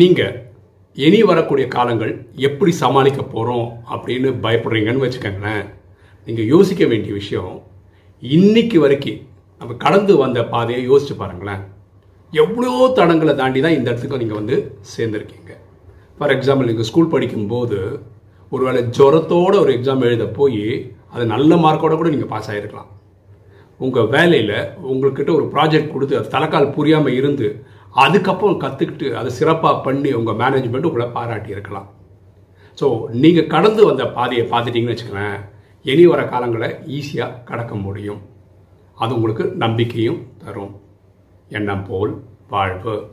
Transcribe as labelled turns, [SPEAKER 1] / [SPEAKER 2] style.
[SPEAKER 1] நீங்கள் இனி வரக்கூடிய காலங்கள் எப்படி சமாளிக்க போகிறோம் அப்படின்னு பயப்படுறீங்கன்னு வச்சுக்கோங்களேன். நீங்கள் யோசிக்க வேண்டிய விஷயம் இன்னைக்கு வரைக்கும் நம்ம கடந்து வந்த பாதையை யோசிச்சு பாருங்களேன். எவ்வளோ தடங்களை தாண்டி தான் இந்த இடத்துக்கு நீங்கள் வந்து சேர்ந்துருக்கீங்க. ஃபார் எக்ஸாம்பிள் நீங்கள் ஸ்கூல் படிக்கும்போது ஒருவேளை ஜுரத்தோட ஒரு எக்ஸாம் எழுத போய் அது நல்ல மார்க்கோட கூட நீங்கள் பாஸ் ஆகிருக்கலாம் உங்கள் வேலையில் உங்கள்கிட்ட ஒரு ப்ராஜெக்ட் கொடுத்து அது தலைக்கால் புரியாமல் இருந்து அதுக்கப்புறம் கற்றுக்கிட்டு அதை சிறப்பாக பண்ணி உங்கள் மேனேஜ்மெண்ட் உங்களை பாராட்டி இருக்கலாம். ஸோ நீங்கள் கடந்து வந்த பாதையை பார்த்துட்டிங்கன்னு வச்சுக்கோங்களேன் இனி வர காலங்களை ஈஸியாக கடக்க முடியும். அது உங்களுக்கு நம்பிக்கையும் தரும். எண்ணம் போல் வாழ்வு.